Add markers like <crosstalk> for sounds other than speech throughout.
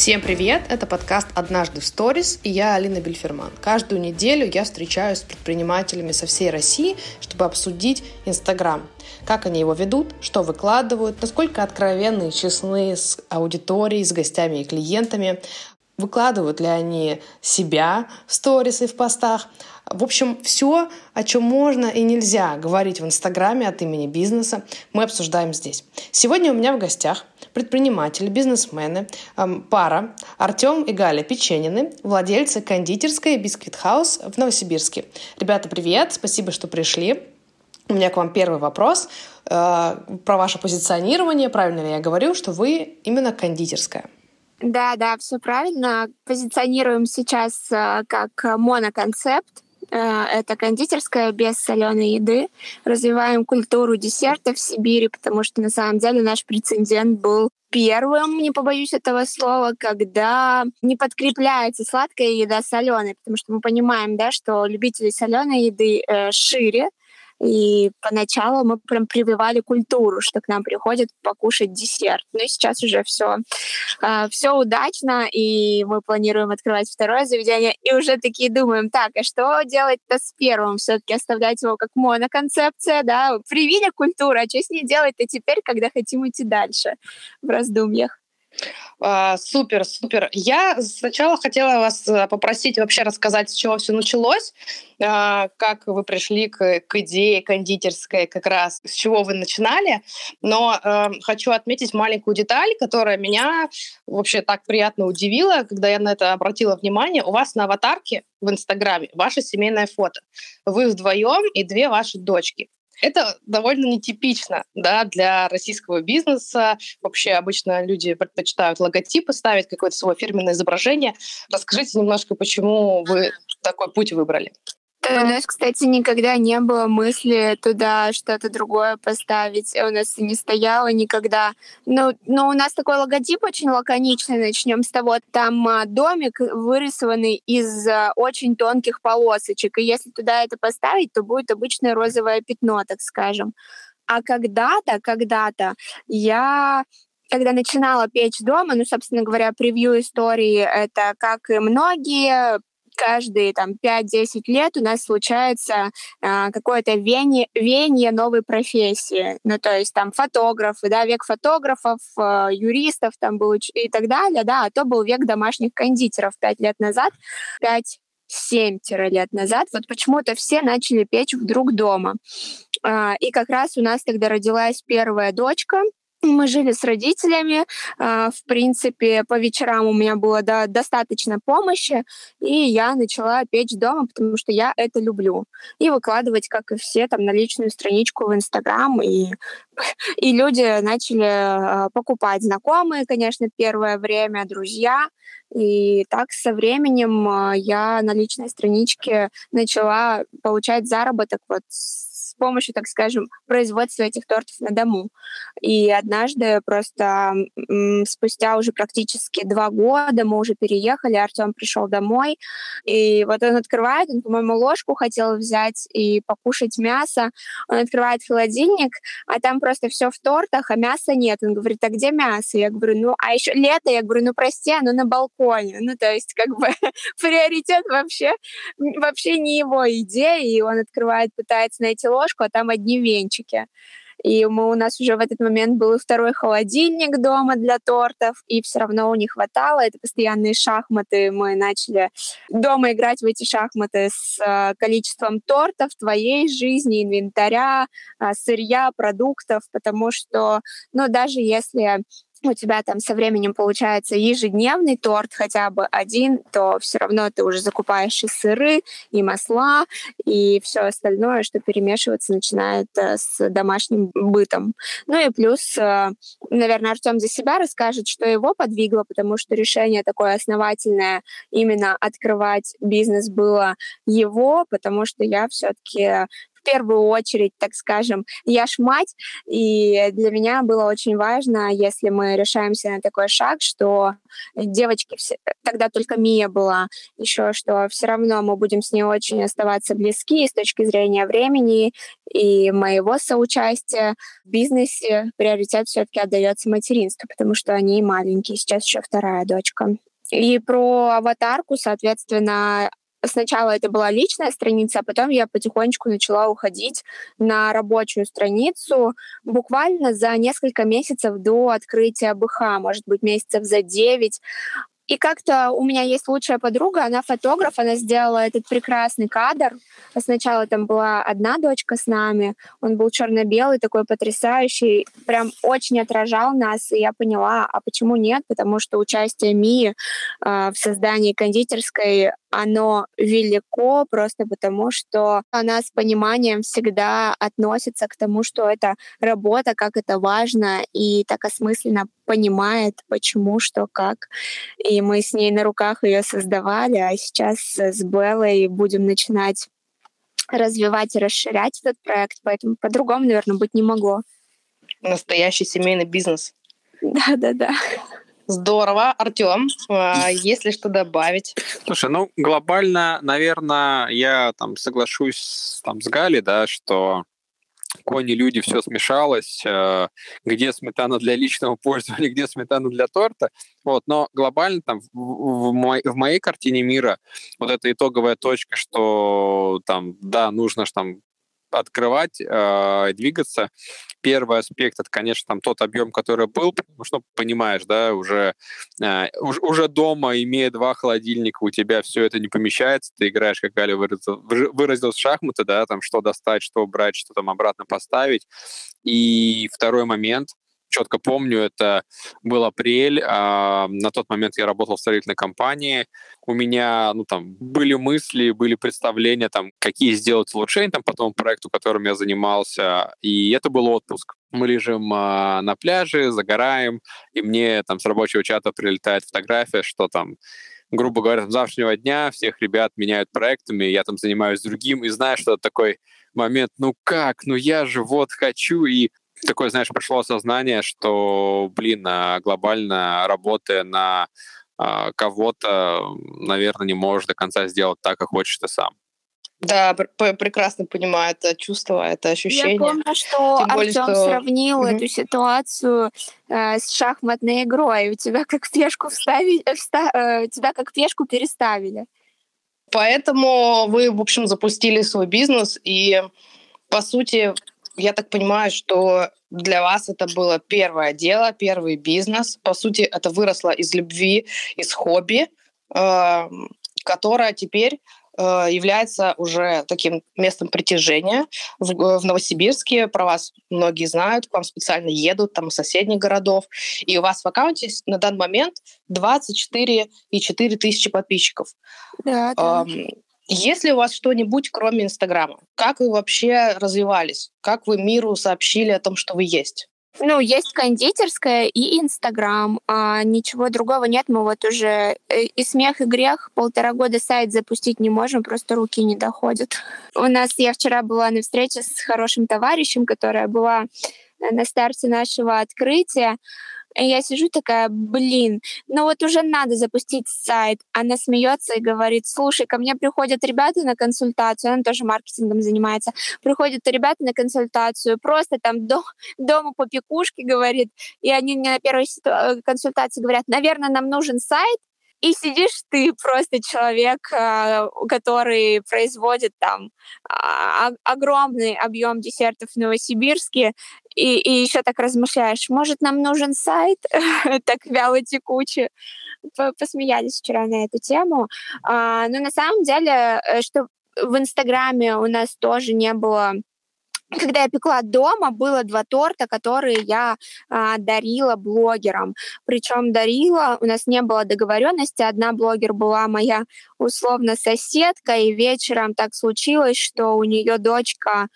Всем привет! Это подкаст «Однажды в сторис» и я Алина Бельферман. Каждую неделю я встречаюсь с предпринимателями со всей России, чтобы обсудить Инстаграм. Как они его ведут, что выкладывают, насколько откровенны и честны с аудиторией, с гостями и клиентами, выкладывают ли они себя в сторис и в постах. В общем, все, о чем можно и нельзя говорить в Инстаграме от имени бизнеса, мы обсуждаем здесь. Сегодня у меня в гостях предприниматели, бизнесмены, эм, пара Артем и Галя Печенины, владельцы кондитерской Бисквит Хаус в Новосибирске. Ребята, привет! Спасибо, что пришли. У меня к вам первый вопрос э, про ваше позиционирование. Правильно ли я говорю, что вы именно кондитерская? Да, да, все правильно. Позиционируем сейчас э, как моноконцепт. Э, это кондитерская без соленой еды. Развиваем культуру десертов в Сибири, потому что на самом деле наш прецедент был первым, не побоюсь этого слова, когда не подкрепляется сладкая еда соленой, потому что мы понимаем, да, что любители соленой еды э, шире, и поначалу мы прям прививали культуру, что к нам приходят покушать десерт. Ну и сейчас уже все, а, все удачно, и мы планируем открывать второе заведение. И уже такие думаем, так, а что делать-то с первым? Все-таки оставлять его как моноконцепция, да? Привили культуру, а что с ней делать-то теперь, когда хотим идти дальше в раздумьях? А, супер, супер. Я сначала хотела вас э, попросить вообще рассказать, с чего все началось, а, как вы пришли к, к идее кондитерской, как раз с чего вы начинали. Но э, хочу отметить маленькую деталь, которая меня вообще так приятно удивила, когда я на это обратила внимание. У вас на аватарке в Инстаграме ваше семейное фото. Вы вдвоем и две ваши дочки. Это довольно нетипично да, для российского бизнеса. Вообще обычно люди предпочитают логотипы ставить, какое-то свое фирменное изображение. Расскажите немножко, почему вы такой путь выбрали. У нас, кстати, никогда не было мысли туда что-то другое поставить. У нас не стояло никогда. Но, но у нас такой логотип очень лаконичный. Начнем с того. Там а, домик вырисованный из а, очень тонких полосочек. И если туда это поставить, то будет обычное розовое пятно, так скажем. А когда-то, когда-то я когда начинала печь дома, ну, собственно говоря, превью истории, это как и многие каждые там 5-10 лет у нас случается э, какое-то веяние, веяние новой профессии. Ну, то есть там фотографы, да, век фотографов, э, юристов там был и так далее, да, а то был век домашних кондитеров 5 лет назад, 5 7 лет назад, вот почему-то все начали печь вдруг дома. А, и как раз у нас тогда родилась первая дочка, мы жили с родителями, а, в принципе, по вечерам у меня было до, достаточно помощи, и я начала печь дома, потому что я это люблю. И выкладывать, как и все, там, на личную страничку в Инстаграм, и, <laughs> и люди начали а, покупать знакомые, конечно, первое время, друзья, и так со временем а, я на личной страничке начала получать заработок вот помощью, так скажем, производства этих тортов на дому. И однажды просто спустя уже практически два года мы уже переехали, Артем пришел домой, и вот он открывает, он, по-моему, ложку хотел взять и покушать мясо. Он открывает холодильник, а там просто все в тортах, а мяса нет. Он говорит, а где мясо? Я говорю, ну, а еще лето, я говорю, ну, прости, оно на балконе. Ну, то есть, как бы, <laughs> приоритет вообще, вообще не его идея, и он открывает, пытается найти ложку, картошку, а там одни венчики. И мы, у нас уже в этот момент был второй холодильник дома для тортов, и все равно не хватало. Это постоянные шахматы. Мы начали дома играть в эти шахматы с э, количеством тортов твоей жизни, инвентаря, э, сырья, продуктов, потому что, ну, даже если у тебя там со временем получается ежедневный торт хотя бы один, то все равно ты уже закупаешь и сыры, и масла, и все остальное, что перемешиваться начинает э, с домашним бытом. Ну и плюс, э, наверное, Артем за себя расскажет, что его подвигло, потому что решение такое основательное именно открывать бизнес было его, потому что я все-таки в первую очередь, так скажем, я ж мать, и для меня было очень важно, если мы решаемся на такой шаг, что девочки, тогда только Мия была, еще что все равно мы будем с ней очень оставаться близки с точки зрения времени, и моего соучастия в бизнесе приоритет все-таки отдается материнству, потому что они маленькие, сейчас еще вторая дочка. И про аватарку, соответственно, сначала это была личная страница, а потом я потихонечку начала уходить на рабочую страницу буквально за несколько месяцев до открытия БХ, может быть, месяцев за 9. И как-то у меня есть лучшая подруга, она фотограф, она сделала этот прекрасный кадр. Сначала там была одна дочка с нами, он был черно-белый, такой потрясающий, прям очень отражал нас, и я поняла, а почему нет? Потому что участие Мии э, в создании кондитерской оно велико просто потому, что она с пониманием всегда относится к тому, что это работа, как это важно, и так осмысленно понимает, почему, что, как. И мы с ней на руках ее создавали, а сейчас с Беллой будем начинать развивать и расширять этот проект, поэтому по-другому, наверное, быть не могло. Настоящий семейный бизнес. Да-да-да. Здорово. Артем, а, есть ли что добавить? Слушай, ну, глобально, наверное, я там соглашусь там, с Галей, да, что кони, люди, все смешалось, э, где сметана для личного пользования, <laughs> где сметана для торта. Вот, но глобально там в, в, мой, в моей картине мира вот эта итоговая точка, что там, да, нужно ж там открывать, э, двигаться. Первый аспект это, конечно, там тот объем, который был, потому что понимаешь, да, уже э, уже дома, имея два холодильника, у тебя все это не помещается, ты играешь, как Галя выразил, выразил шахматы, да, там что достать, что брать, что там обратно поставить. И второй момент, четко помню, это был апрель. А, на тот момент я работал в строительной компании. У меня, ну, там, были мысли, были представления, там, какие сделать улучшения, там, по тому проекту, которым я занимался. И это был отпуск. Мы лежим а, на пляже, загораем, и мне там с рабочего чата прилетает фотография, что там грубо говоря, с завтрашнего дня всех ребят меняют проектами, я там занимаюсь другим, и знаешь, что это такой момент, ну как, ну я же вот хочу, и такое, знаешь, пришло осознание, что, блин, а глобально работая на а, кого-то, наверное, не можешь до конца сделать так, как хочешь ты сам. Да, пр- прекрасно понимаю это чувство, это ощущение. Я помню, что Тем более, Артем что... сравнил mm-hmm. эту ситуацию э, с шахматной игрой. У тебя как пешку вставили, э, вста... э, тебя как пешку переставили. Поэтому вы, в общем, запустили свой бизнес и, по сути, я так понимаю, что для вас это было первое дело, первый бизнес. По сути, это выросло из любви, из хобби, э, которое теперь э, является уже таким местом притяжения. В, в Новосибирске про вас многие знают, к вам специально едут там из соседних городов. И у вас в аккаунте на данный момент 24,4 тысячи подписчиков. Да, да. Эм, есть ли у вас что-нибудь, кроме Инстаграма? Как вы вообще развивались? Как вы миру сообщили о том, что вы есть? Ну, есть кондитерская и Инстаграм. А ничего другого нет. Мы вот уже э, и смех, и грех. Полтора года сайт запустить не можем, просто руки не доходят. <laughs> У нас, я вчера была на встрече с хорошим товарищем, которая была на старте нашего открытия. И я сижу такая, блин, ну вот уже надо запустить сайт. Она смеется и говорит, слушай, ко мне приходят ребята на консультацию, она тоже маркетингом занимается, приходят ребята на консультацию, просто там до, дома по пекушке, говорит, и они мне на первой э, консультации говорят, наверное, нам нужен сайт, и сидишь ты просто человек, а, который производит там а, огромный объем десертов в Новосибирске, и, и еще так размышляешь, может, нам нужен сайт, <laughs> так вяло текуче. Посмеялись вчера на эту тему. А, но на самом деле, э, что в Инстаграме у нас тоже не было когда я пекла дома, было два торта, которые я а, дарила блогерам. Причем дарила, у нас не было договоренности. Одна блогер была моя условно соседка, и вечером так случилось, что у нее дочка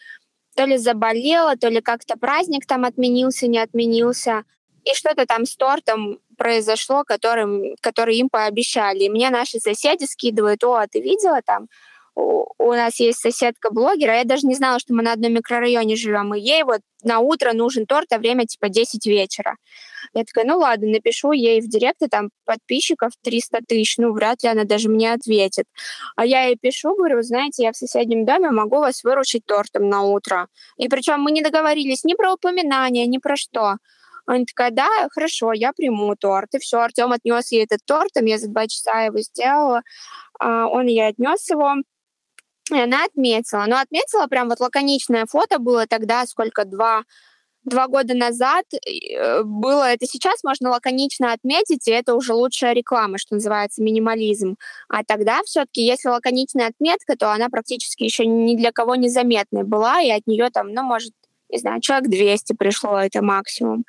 то ли заболела, то ли как-то праздник там отменился, не отменился. И что-то там с тортом произошло, которым, который им пообещали. И мне наши соседи скидывают, о, а ты видела там? У нас есть соседка блогера, я даже не знала, что мы на одном микрорайоне живем, и ей вот на утро нужен торт, а время типа 10 вечера. Я такая, ну ладно, напишу ей в директ, и там подписчиков 300 тысяч, ну вряд ли она даже мне ответит. А я ей пишу, говорю, знаете, я в соседнем доме могу вас выручить тортом на утро. И причем мы не договорились ни про упоминание, ни про что. Она такая, да, хорошо, я приму торт. И все, Артем отнес ей этот торт, там я за два часа его сделала. А, он ей отнес его. И она отметила. Но отметила прям вот лаконичное фото было тогда, сколько, два, два года назад э, было это сейчас можно лаконично отметить, и это уже лучшая реклама, что называется, минимализм. А тогда все-таки, если лаконичная отметка, то она практически еще ни для кого не заметной была, и от нее там, ну, может, не знаю, человек 200 пришло, это максимум.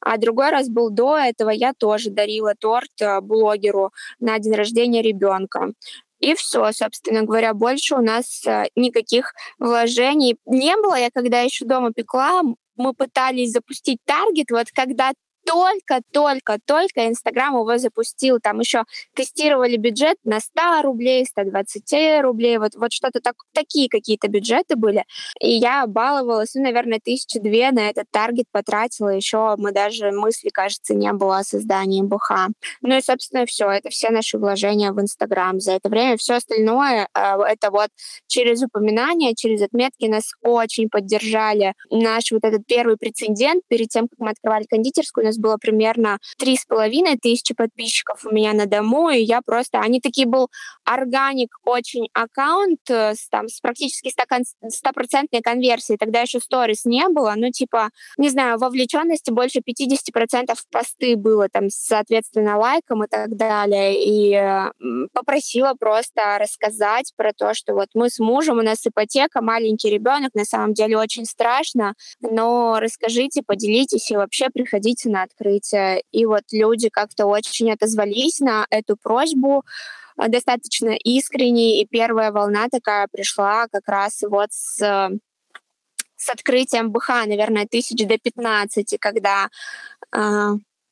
А другой раз был до этого, я тоже дарила торт э, блогеру на день рождения ребенка. И все, собственно говоря, больше у нас э, никаких вложений не было. Я когда еще дома пекла, мы пытались запустить таргет, вот когда только-только-только Инстаграм его запустил. Там еще тестировали бюджет на 100 рублей, 120 рублей, вот, вот что-то так, такие какие-то бюджеты были. И я баловалась, ну, наверное, тысячи две на этот таргет потратила. Еще мы даже мысли, кажется, не было о создании БХ. Ну и, собственно, все. Это все наши вложения в Инстаграм за это время. Все остальное, а, это вот через упоминания, через отметки нас очень поддержали. Наш вот этот первый прецедент перед тем, как мы открывали кондитерскую, нас нас было примерно три с половиной тысячи подписчиков у меня на дому, и я просто... Они такие был органик очень аккаунт э, с, там, с практически стопроцентной конверсией. Тогда еще сторис не было, ну, типа, не знаю, вовлеченности больше 50% в посты было, там, соответственно, лайком и так далее. И э, попросила просто рассказать про то, что вот мы с мужем, у нас ипотека, маленький ребенок, на самом деле очень страшно, но расскажите, поделитесь и вообще приходите на открытие. И вот люди как-то очень отозвались на эту просьбу э, достаточно искренне, и первая волна такая пришла как раз вот с с открытием БХ, наверное, тысяч до 15, когда э,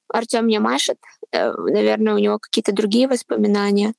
Артем мне машет, э, наверное, у него какие-то другие воспоминания.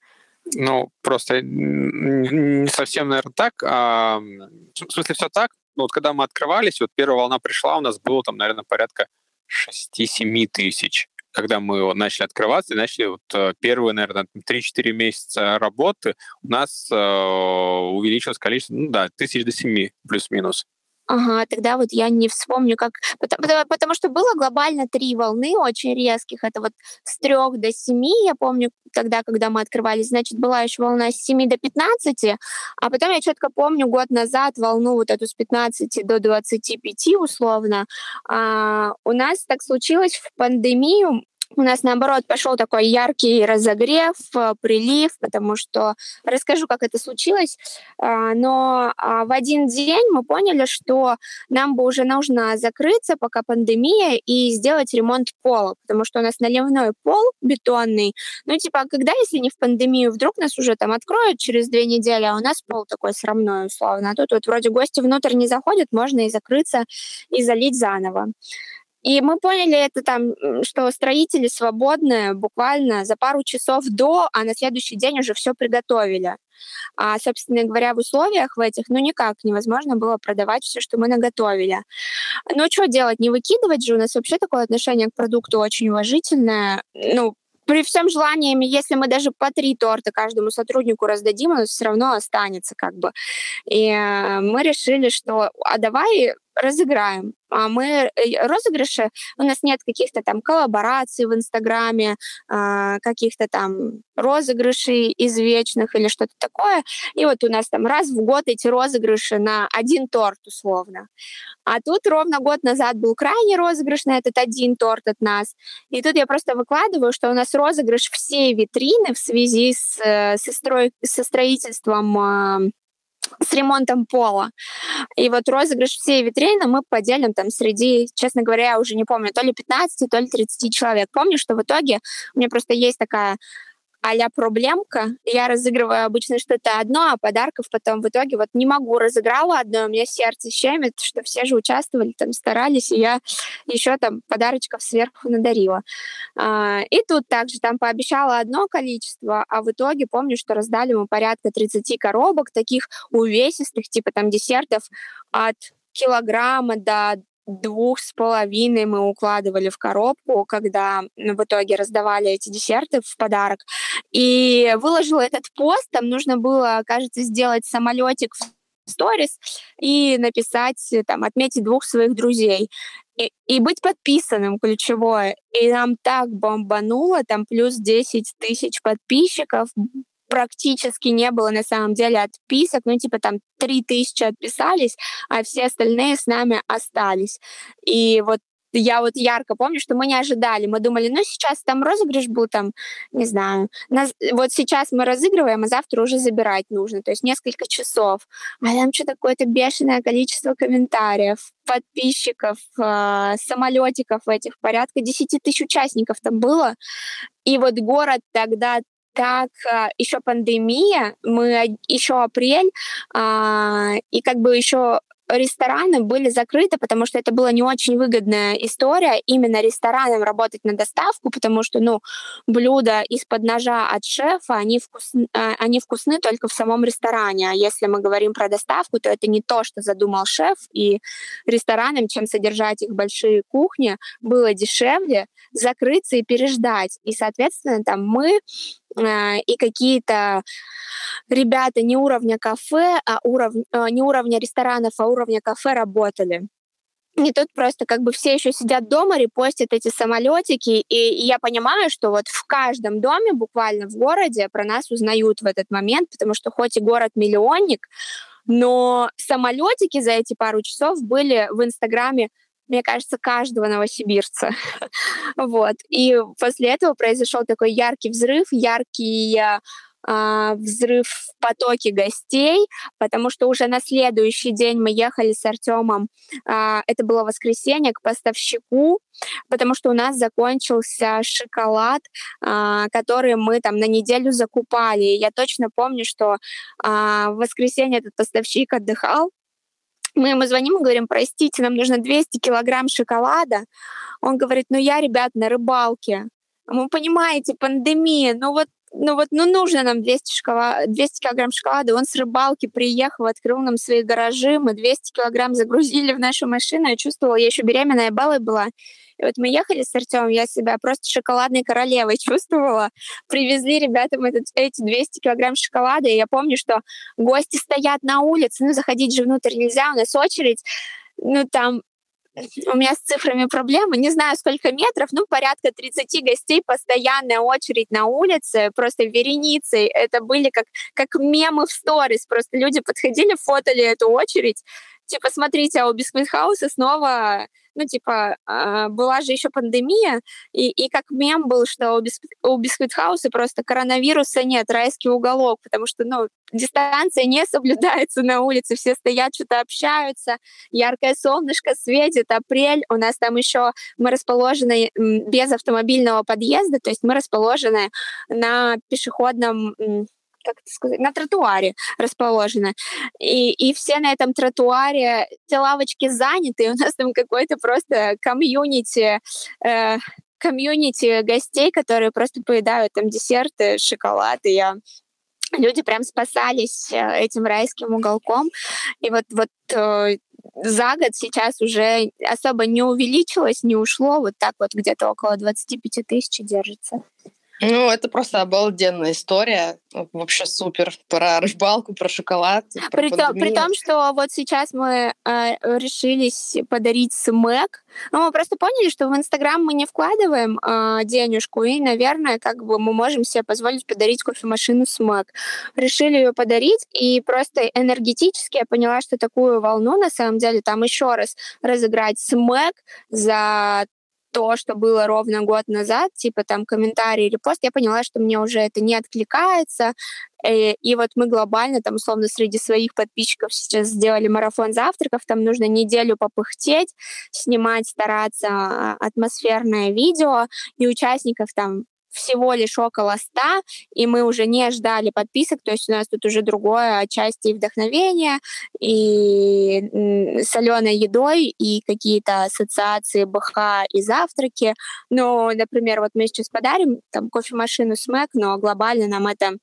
Ну, просто не совсем, наверное, так. А, в смысле, все так. Ну, вот когда мы открывались, вот первая волна пришла, у нас было там, наверное, порядка 6-7 тысяч когда мы начали открываться и начали вот э, первые, наверное, 3-4 месяца работы, у нас э, увеличилось количество, ну да, тысяч до 7 плюс-минус. Ага, тогда вот я не вспомню, как... Потому, потому что было глобально три волны очень резких. Это вот с трех до семи, я помню, тогда, когда мы открывались, значит, была еще волна с 7 до 15, а потом я четко помню год назад волну вот эту с 15 до 25 условно. А, у нас так случилось в пандемию, у нас, наоборот, пошел такой яркий разогрев, э, прилив, потому что расскажу, как это случилось. А, но а, в один день мы поняли, что нам бы уже нужно закрыться, пока пандемия, и сделать ремонт пола, потому что у нас наливной пол бетонный. Ну, типа, а когда, если не в пандемию, вдруг нас уже там откроют через две недели, а у нас пол такой срамной, условно. А тут вот вроде гости внутрь не заходят, можно и закрыться, и залить заново. И мы поняли это там, что строители свободны буквально за пару часов до, а на следующий день уже все приготовили. А, собственно говоря, в условиях в этих, ну, никак невозможно было продавать все, что мы наготовили. Ну, что делать? Не выкидывать же. У нас вообще такое отношение к продукту очень уважительное. Ну, при всем желании, если мы даже по три торта каждому сотруднику раздадим, нас все равно останется как бы. И э, мы решили, что а давай разыграем. А мы э, розыгрыши, у нас нет каких-то там коллабораций в Инстаграме, э, каких-то там розыгрышей извечных или что-то такое. И вот у нас там раз в год эти розыгрыши на один торт условно. А тут ровно год назад был крайний розыгрыш на этот один торт от нас. И тут я просто выкладываю, что у нас розыгрыш всей витрины в связи с, э, со, строй, со строительством э, с ремонтом пола. И вот розыгрыш всей витрины мы поделим там среди, честно говоря, я уже не помню, то ли 15, то ли 30 человек. Помню, что в итоге у меня просто есть такая а проблемка. Я разыгрываю обычно что-то одно, а подарков потом в итоге вот не могу. Разыграла одно, у меня сердце щемит, что все же участвовали, там старались, и я еще там подарочков сверху надарила. А, и тут также там пообещала одно количество, а в итоге помню, что раздали мы порядка 30 коробок таких увесистых, типа там десертов от килограмма до двух с половиной мы укладывали в коробку, когда в итоге раздавали эти десерты в подарок. И выложила этот пост, там нужно было, кажется, сделать самолетик в сторис и написать, там, отметить двух своих друзей. И, и быть подписанным ключевое. И нам так бомбануло, там плюс 10 тысяч подписчиков, практически не было на самом деле отписок, ну, типа там 3000 отписались, а все остальные с нами остались. И вот я вот ярко помню, что мы не ожидали. Мы думали, ну, сейчас там розыгрыш был, там, не знаю. Нас, вот сейчас мы разыгрываем, а завтра уже забирать нужно. То есть несколько часов. А там что какое-то бешеное количество комментариев, подписчиков, э, самолетиков этих. Порядка 10 тысяч участников там было. И вот город тогда так а, еще пандемия, мы еще апрель, а, и как бы еще рестораны были закрыты, потому что это была не очень выгодная история именно ресторанам работать на доставку, потому что, ну, блюда из-под ножа от шефа, они, вкусны, а, они вкусны только в самом ресторане. А если мы говорим про доставку, то это не то, что задумал шеф, и ресторанам, чем содержать их большие кухни, было дешевле закрыться и переждать. И, соответственно, там мы и какие-то ребята не уровня кафе, а уров... А, не уровня ресторанов, а уровня кафе работали. И тут просто как бы все еще сидят дома, репостят эти самолетики, и, и я понимаю, что вот в каждом доме, буквально в городе, про нас узнают в этот момент, потому что хоть и город-миллионник, но самолетики за эти пару часов были в Инстаграме мне кажется, каждого новосибирца. <laughs> вот. И после этого произошел такой яркий взрыв, яркий а, взрыв в потоке гостей, потому что уже на следующий день мы ехали с Артемом, а, это было воскресенье, к поставщику, потому что у нас закончился шоколад, а, который мы там на неделю закупали. И я точно помню, что в воскресенье этот поставщик отдыхал, мы ему звоним и говорим, простите, нам нужно 200 килограмм шоколада. Он говорит, ну я, ребят, на рыбалке. Вы понимаете, пандемия, ну вот ну вот, ну нужно нам 200, шоколад, 200 килограмм шоколада. Он с рыбалки приехал, открыл нам свои гаражи, мы 200 килограмм загрузили в нашу машину. Я чувствовала, я еще беременная балой была. И вот мы ехали с Артемом, я себя просто шоколадной королевой <laughs> чувствовала. Привезли ребятам этот, эти 200 килограмм шоколада, и я помню, что гости стоят на улице, ну заходить же внутрь нельзя, у нас очередь, ну там у меня с цифрами проблемы, не знаю сколько метров, ну порядка 30 гостей, постоянная очередь на улице, просто вереницей. Это были как, как мемы в сторис, просто люди подходили, фотали эту очередь, типа, смотрите, а у Biscuit House а снова ну, типа, э, была же еще пандемия, и, и как мем был, что у, у Biscuit House а просто коронавируса нет, райский уголок, потому что, ну, дистанция не соблюдается на улице, все стоят, что-то общаются, яркое солнышко светит, апрель, у нас там еще мы расположены без автомобильного подъезда, то есть мы расположены на пешеходном как это сказать, на тротуаре расположена. И, и все на этом тротуаре, те лавочки заняты, и у нас там какой-то просто комьюнити, э, комьюнити гостей, которые просто поедают там десерты, шоколад, и я люди прям спасались э, этим райским уголком. И вот, вот э, за год сейчас уже особо не увеличилось, не ушло, вот так вот где-то около 25 тысяч держится. Ну, это просто обалденная история. Вообще супер. Про рыбалку, про шоколад. Про при, то, при том, что вот сейчас мы э, решились подарить смэк. Ну, мы просто поняли, что в Инстаграм мы не вкладываем э, денежку, и, наверное, как бы мы можем себе позволить подарить кофемашину смэк. Решили ее подарить, и просто энергетически я поняла, что такую волну, на самом деле, там еще раз разыграть смэк за то, что было ровно год назад, типа там комментарий, репост, я поняла, что мне уже это не откликается. Э, и вот мы глобально, там, условно, среди своих подписчиков сейчас сделали марафон завтраков, там нужно неделю попыхтеть, снимать, стараться а, атмосферное видео, и участников там всего лишь около 100, и мы уже не ждали подписок, то есть у нас тут уже другое отчасти и вдохновение, и соленой едой, и какие-то ассоциации БХ и завтраки. Но, например, вот мы сейчас подарим там кофемашину Смэк, но глобально нам это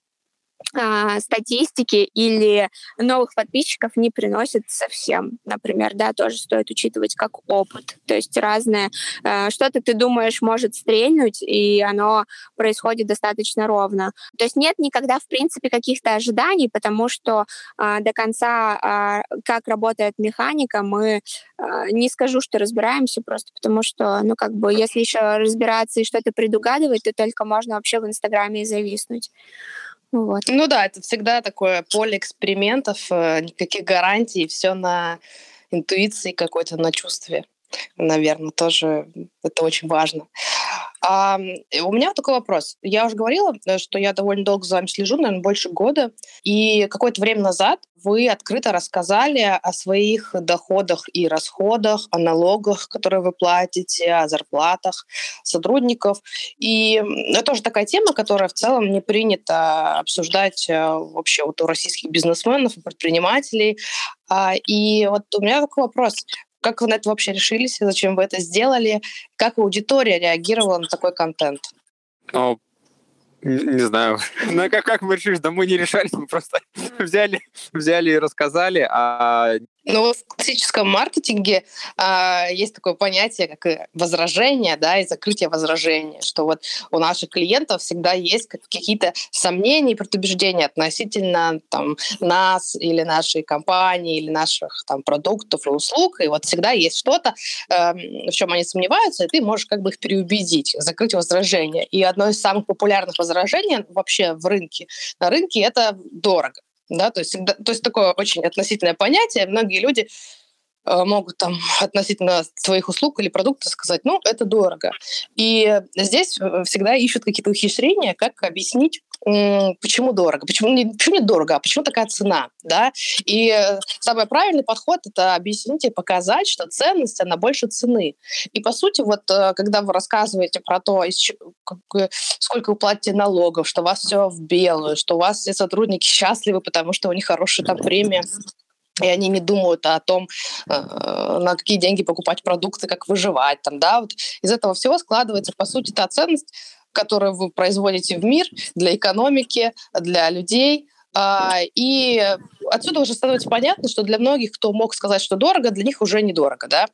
а, статистики или новых подписчиков не приносит совсем. Например, да, тоже стоит учитывать как опыт. То есть разное. А, что-то ты думаешь может стрельнуть, и оно происходит достаточно ровно. То есть нет никогда, в принципе, каких-то ожиданий, потому что а, до конца, как работает механика, мы не скажу, что разбираемся, просто потому что, ну, как бы, если еще разбираться и что-то предугадывать, то только можно вообще в Инстаграме и зависнуть. Вот. Ну да, это всегда такое поле экспериментов, э, никаких гарантий, все на интуиции какой-то, на чувстве. Наверное, тоже это очень важно. А, у меня такой вопрос. Я уже говорила, э, что я довольно долго за вами слежу, наверное, больше года. И какое-то время назад вы открыто рассказали о своих доходах и расходах, о налогах, которые вы платите, о зарплатах сотрудников. И это тоже такая тема, которая в целом не принято обсуждать э, вообще вот у российских бизнесменов и предпринимателей. А, и вот у меня такой вопрос. Как вы на это вообще решились? Зачем вы это сделали? Как аудитория реагировала на такой контент? Ну, не знаю. <laughs> Ну, как, как мы решили? Да мы не решались, мы просто <laughs> взяли, взяли и рассказали, а ну, в классическом маркетинге а, есть такое понятие, как возражение, да, и закрытие возражения, что вот у наших клиентов всегда есть какие-то сомнения и предубеждения относительно там, нас или нашей компании, или наших там, продуктов и услуг, и вот всегда есть что-то, э, в чем они сомневаются, и ты можешь как бы их переубедить, закрыть возражение. И одно из самых популярных возражений вообще в рынке, на рынке это дорого да, то есть, то есть такое очень относительное понятие. Многие люди э, могут там относительно своих услуг или продуктов сказать, ну, это дорого. И здесь э, всегда ищут какие-то ухищрения, как объяснить почему дорого, почему не, почему не дорого, а почему такая цена, да? И э, самый правильный подход — это объяснить и показать, что ценность, она больше цены. И, по сути, вот э, когда вы рассказываете про то, сколько вы платите налогов, что у вас все в белую, что у вас все сотрудники счастливы, потому что у них хорошая там премия, и они не думают о том, э, на какие деньги покупать продукты, как выживать там, да, вот из этого всего складывается, по сути, та ценность, которые вы производите в мир для экономики, для людей. А, и отсюда уже становится понятно, что для многих, кто мог сказать, что дорого, для них уже недорого. Да?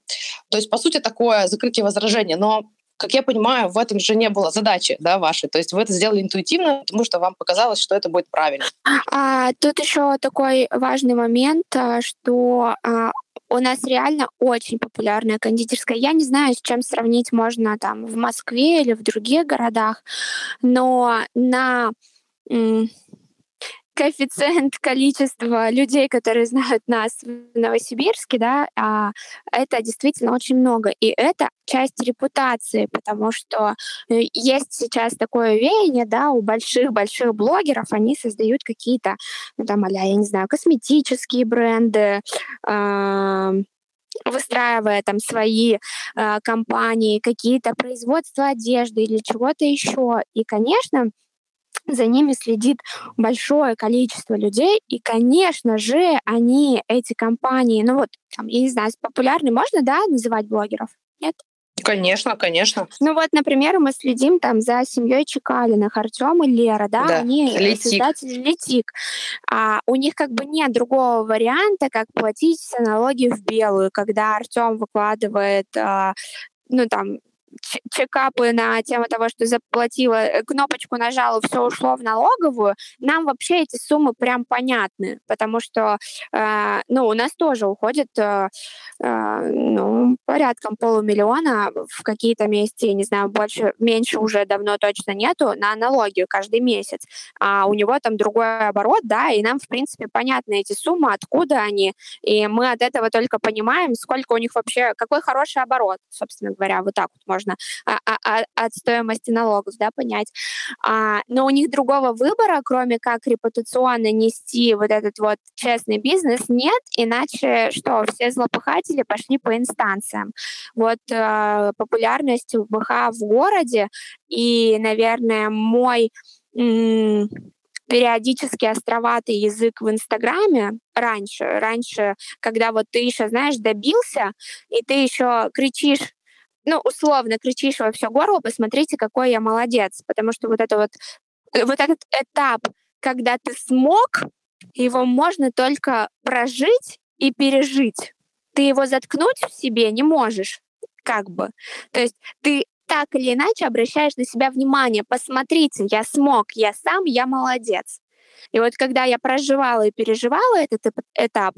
То есть, по сути, такое закрытие возражения. Но как я понимаю, в этом же не было задачи да, вашей. То есть вы это сделали интуитивно, потому что вам показалось, что это будет правильно. А, тут еще такой важный момент, а, что а, у нас реально очень популярная кондитерская. Я не знаю, с чем сравнить можно там в Москве или в других городах, но на коэффициент количества людей, которые знают нас в Новосибирске, да, а, это действительно очень много. И это часть репутации, потому что э, есть сейчас такое веяние, да, у больших-больших блогеров, они создают какие-то, ну, там, а я не знаю, косметические бренды, э, выстраивая там свои э, компании, какие-то производства одежды или чего-то еще. И, конечно, за ними следит большое количество людей, и, конечно же, они, эти компании, ну вот, там, я не знаю, популярны можно, да, называть блогеров? Нет? Конечно, конечно. Ну вот, например, мы следим там за семьей Чекалиных, Артем и Лера, да, да. они Летик. создатели Летик. А у них как бы нет другого варианта, как платить налоги в белую, когда Артем выкладывает а, ну, там, чекапы на тему того, что заплатила, э, кнопочку нажала, все ушло в налоговую, нам вообще эти суммы прям понятны, потому что, э, ну, у нас тоже уходит, э, э, ну, порядком полумиллиона в какие-то месяцы, не знаю, больше, меньше уже давно точно нету, на налоги каждый месяц. А у него там другой оборот, да, и нам, в принципе, понятны эти суммы, откуда они, и мы от этого только понимаем, сколько у них вообще, какой хороший оборот, собственно говоря, вот так вот можно можно а, а, а, от стоимости налогов, да, понять. А, но у них другого выбора, кроме как репутационно нести вот этот вот честный бизнес, нет, иначе что, все злопыхатели пошли по инстанциям. Вот э, популярность ВБХ в городе и, наверное, мой периодически островатый язык в Инстаграме раньше. Раньше, когда вот ты еще, знаешь, добился, и ты еще кричишь ну, условно кричишь во все горло, посмотрите, какой я молодец. Потому что вот это вот, вот этот этап, когда ты смог, его можно только прожить и пережить. Ты его заткнуть в себе не можешь, как бы. То есть ты так или иначе обращаешь на себя внимание. Посмотрите, я смог, я сам, я молодец. И вот когда я проживала и переживала этот этап,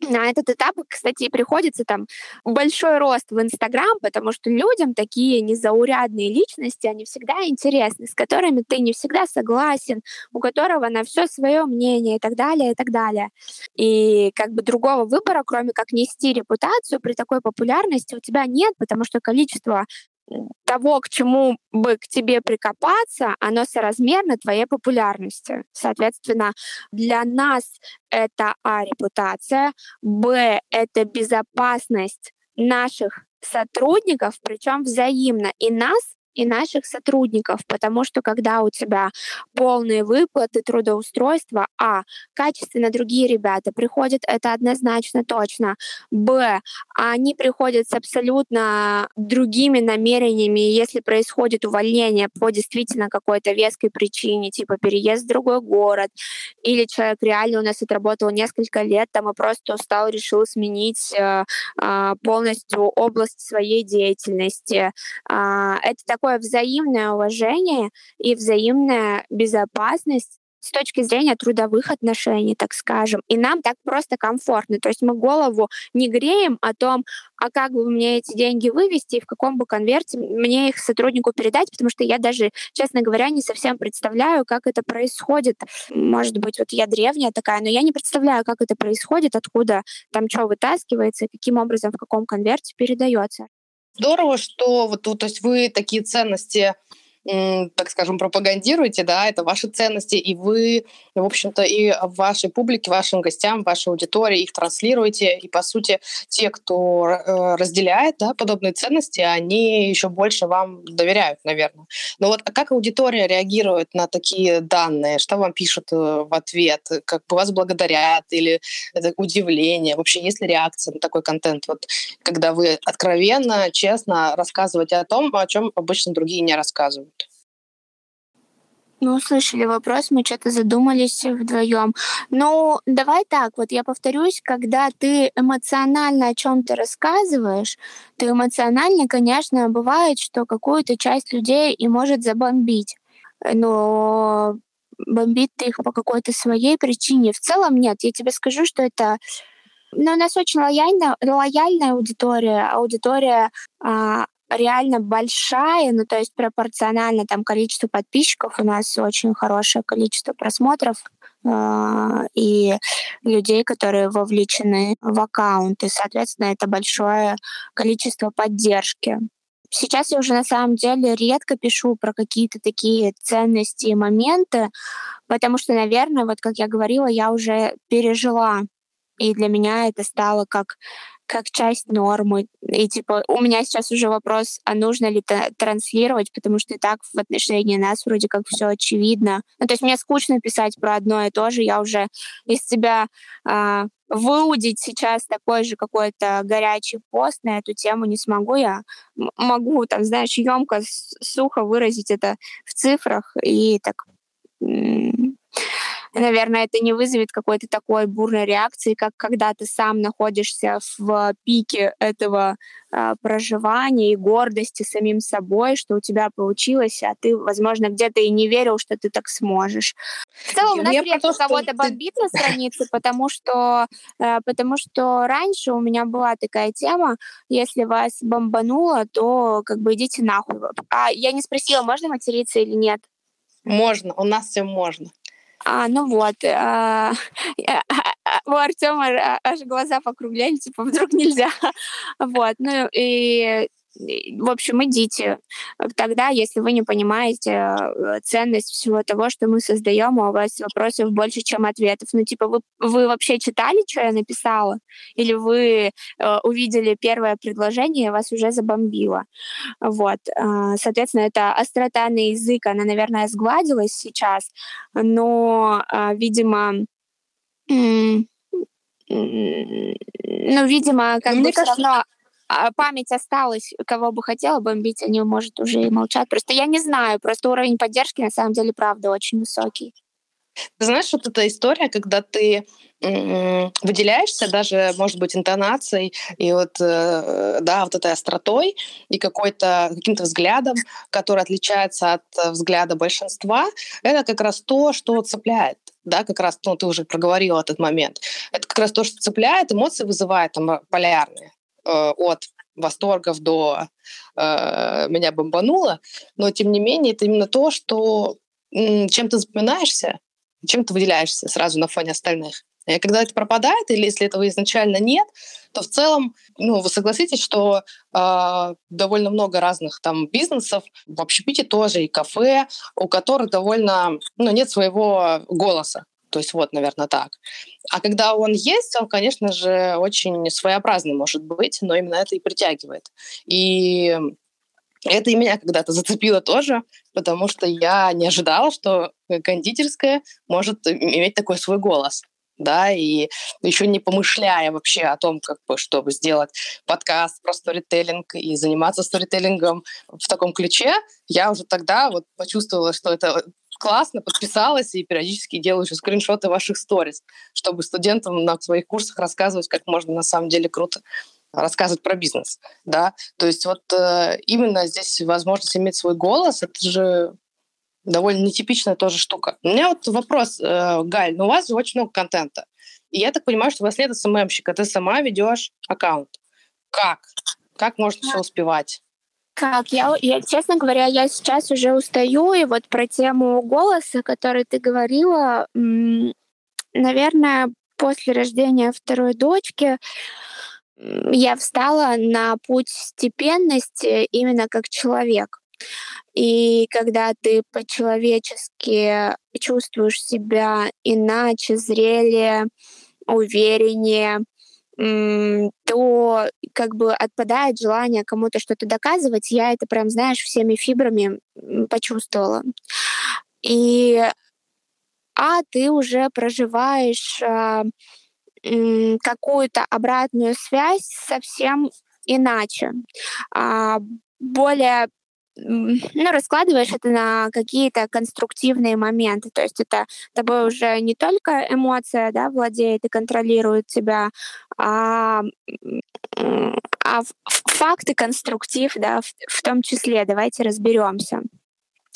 на этот этап, кстати, приходится там большой рост в Инстаграм, потому что людям такие незаурядные личности, они всегда интересны, с которыми ты не всегда согласен, у которого на все свое мнение и так далее, и так далее. И как бы другого выбора, кроме как нести репутацию при такой популярности у тебя нет, потому что количество того, к чему бы к тебе прикопаться, оно соразмерно твоей популярности. Соответственно, для нас это А репутация, Б это безопасность наших сотрудников, причем взаимно. И нас и наших сотрудников, потому что когда у тебя полные выплаты, трудоустройства, а, качественно другие ребята приходят, это однозначно точно, б, они приходят с абсолютно другими намерениями, если происходит увольнение по действительно какой-то веской причине, типа переезд в другой город, или человек реально у нас отработал несколько лет, там и просто устал, решил сменить э, э, полностью область своей деятельности. Э, это такой такое взаимное уважение и взаимная безопасность с точки зрения трудовых отношений, так скажем. И нам так просто комфортно. То есть мы голову не греем о том, а как бы мне эти деньги вывести и в каком бы конверте мне их сотруднику передать, потому что я даже, честно говоря, не совсем представляю, как это происходит. Может быть, вот я древняя такая, но я не представляю, как это происходит, откуда там что вытаскивается, каким образом, в каком конверте передается. Здорово, что вот, то есть вы такие ценности так скажем, пропагандируете, да, это ваши ценности, и вы, в общем-то, и вашей публике, вашим гостям, вашей аудитории их транслируете, и, по сути, те, кто э, разделяет, да, подобные ценности, они еще больше вам доверяют, наверное. Но вот а как аудитория реагирует на такие данные? Что вам пишут э, в ответ? Как бы вас благодарят или это удивление? Вообще, есть ли реакция на такой контент? Вот когда вы откровенно, честно рассказываете о том, о чем обычно другие не рассказывают. Мы услышали вопрос, мы что-то задумались вдвоем. Ну, давай так, вот я повторюсь, когда ты эмоционально о чем-то рассказываешь, ты эмоционально, конечно, бывает, что какую-то часть людей и может забомбить. Но бомбит ты их по какой-то своей причине. В целом нет, я тебе скажу, что это но у нас очень лояльная, лояльная аудитория, аудитория а, реально большая, ну то есть пропорционально там количеству подписчиков у нас очень хорошее количество просмотров э, и людей, которые вовлечены в аккаунт, и, соответственно, это большое количество поддержки. Сейчас я уже на самом деле редко пишу про какие-то такие ценности и моменты, потому что, наверное, вот как я говорила, я уже пережила, и для меня это стало как как часть нормы. И типа у меня сейчас уже вопрос, а нужно ли транслировать, потому что и так в отношении нас вроде как все очевидно. Ну, то есть мне скучно писать про одно и то же, я уже из себя а, выудить сейчас такой же какой-то горячий пост на эту тему не смогу. Я могу, там, знаешь, емко, сухо выразить это в цифрах и так наверное, это не вызовет какой-то такой бурной реакции, как когда ты сам находишься в пике этого э, проживания и гордости самим собой, что у тебя получилось, а ты, возможно, где-то и не верил, что ты так сможешь. В целом, у нас редко кого-то бомбит на странице, потому что, э, потому что раньше у меня была такая тема, если вас бомбануло, то как бы идите нахуй. А я не спросила, можно материться или нет? Можно, у нас все можно. А, ну вот, <laughs> а, у Артема аж глаза покругляли, типа, вдруг нельзя. <laughs> Вот, ну и в общем, идите. Тогда, если вы не понимаете э, ценность всего того, что мы создаем, а у вас вопросов больше, чем ответов. Ну, типа, вы, вы вообще читали, что я написала? Или вы э, увидели первое предложение, и вас уже забомбило? Вот. Э, соответственно, эта острота на язык, она, наверное, сгладилась сейчас, но, э, видимо, ну, видимо, как Мне бы кажется... все равно а память осталась, кого бы хотела бомбить, они, может, уже и молчат. Просто я не знаю, просто уровень поддержки на самом деле, правда, очень высокий. Ты знаешь, вот эта история, когда ты выделяешься даже, может быть, интонацией и вот, э, да, вот этой остротой и какой-то, каким-то взглядом, который отличается от взгляда большинства, это как раз то, что цепляет да, как раз, ну, ты уже проговорил этот момент. Это как раз то, что цепляет, эмоции вызывает там полярные. Э, от восторгов до э, меня бомбануло, но тем не менее это именно то, что чем ты запоминаешься, чем ты выделяешься сразу на фоне остальных. И когда это пропадает, или если этого изначально нет, то в целом, ну, вы согласитесь, что э, довольно много разных там бизнесов, в общепите тоже и кафе, у которых довольно, ну, нет своего голоса. То есть вот, наверное, так. А когда он есть, он, конечно же, очень своеобразный может быть, но именно это и притягивает. И это и меня когда-то зацепило тоже, потому что я не ожидала, что кондитерская может иметь такой свой голос да, и еще не помышляя вообще о том, как бы, чтобы сделать подкаст про сторителлинг и заниматься сторителлингом в таком ключе, я уже тогда вот почувствовала, что это классно, подписалась и периодически делаю еще скриншоты ваших сториз, чтобы студентам на своих курсах рассказывать, как можно на самом деле круто рассказывать про бизнес, да, то есть вот э, именно здесь возможность иметь свой голос, это же довольно нетипичная тоже штука. У меня вот вопрос, э, Галь, ну у вас же очень много контента, и я так понимаю, что у вас нет СММщика, ты сама ведешь аккаунт. Как? Как можно все успевать? Как? Я, я, честно говоря, я сейчас уже устаю, и вот про тему голоса, который ты говорила, наверное, после рождения второй дочки я встала на путь степенности именно как человек. И когда ты по-человечески чувствуешь себя иначе, зрелее, увереннее, то как бы отпадает желание кому-то что-то доказывать. Я это прям, знаешь, всеми фибрами почувствовала. И а ты уже проживаешь а, какую-то обратную связь совсем иначе, а, более ну, раскладываешь это на какие-то конструктивные моменты. То есть это тобой уже не только эмоция да, владеет и контролирует тебя, а, а факты, конструктив, да, в, в том числе. Давайте разберемся.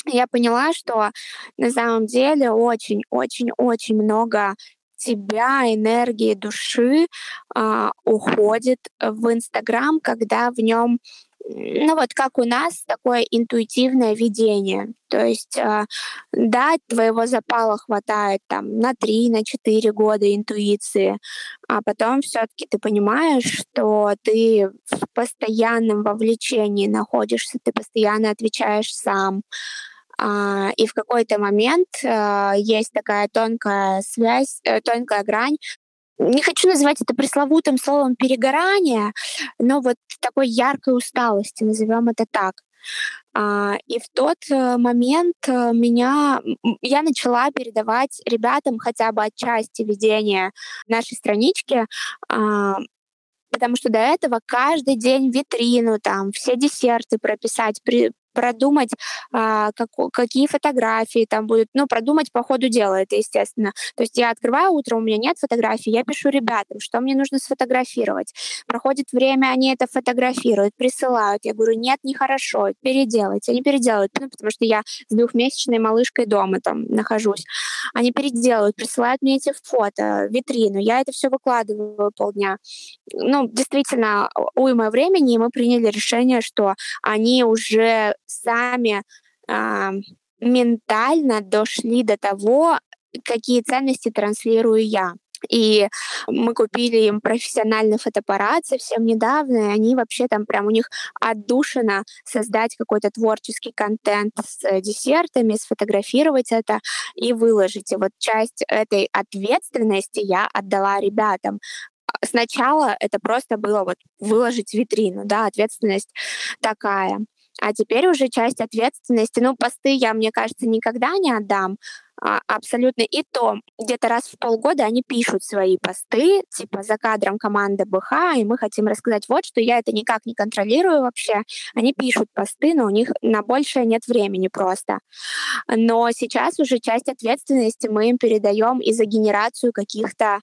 Я поняла, что на самом деле очень-очень-очень много тебя, энергии души а, уходит в Инстаграм, когда в нем ну вот как у нас такое интуитивное видение. То есть, э, да, твоего запала хватает там на три, на четыре года интуиции, а потом все-таки ты понимаешь, что ты в постоянном вовлечении находишься, ты постоянно отвечаешь сам. А, и в какой-то момент э, есть такая тонкая связь, э, тонкая грань, не хочу называть это пресловутым словом перегорание, но вот такой яркой усталости, назовем это так. А, и в тот э, момент э, меня я начала передавать ребятам хотя бы отчасти ведения нашей странички, а, потому что до этого каждый день витрину, там, все десерты прописать, продумать, а, как, какие фотографии там будут, ну, продумать по ходу дела это, естественно. То есть я открываю утро, у меня нет фотографий, я пишу ребятам, что мне нужно сфотографировать. Проходит время, они это фотографируют, присылают. Я говорю, нет, нехорошо, переделайте. Они переделают, ну, потому что я с двухмесячной малышкой дома там нахожусь. Они переделают, присылают мне эти фото, витрину. Я это все выкладываю полдня. Ну, действительно, уйма времени, и мы приняли решение, что они уже сами э, ментально дошли до того, какие ценности транслирую я. И мы купили им профессиональный фотоаппарат совсем недавно, и они вообще там прям у них отдушина создать какой-то творческий контент с десертами, сфотографировать это и выложить. И вот часть этой ответственности я отдала ребятам. Сначала это просто было вот выложить витрину, да, ответственность такая. А теперь уже часть ответственности, ну, посты я, мне кажется, никогда не отдам, а, абсолютно. И то где-то раз в полгода они пишут свои посты, типа за кадром команды БХ, и мы хотим рассказать вот, что я это никак не контролирую вообще. Они пишут посты, но у них на большее нет времени просто. Но сейчас уже часть ответственности мы им передаем и за генерацию каких-то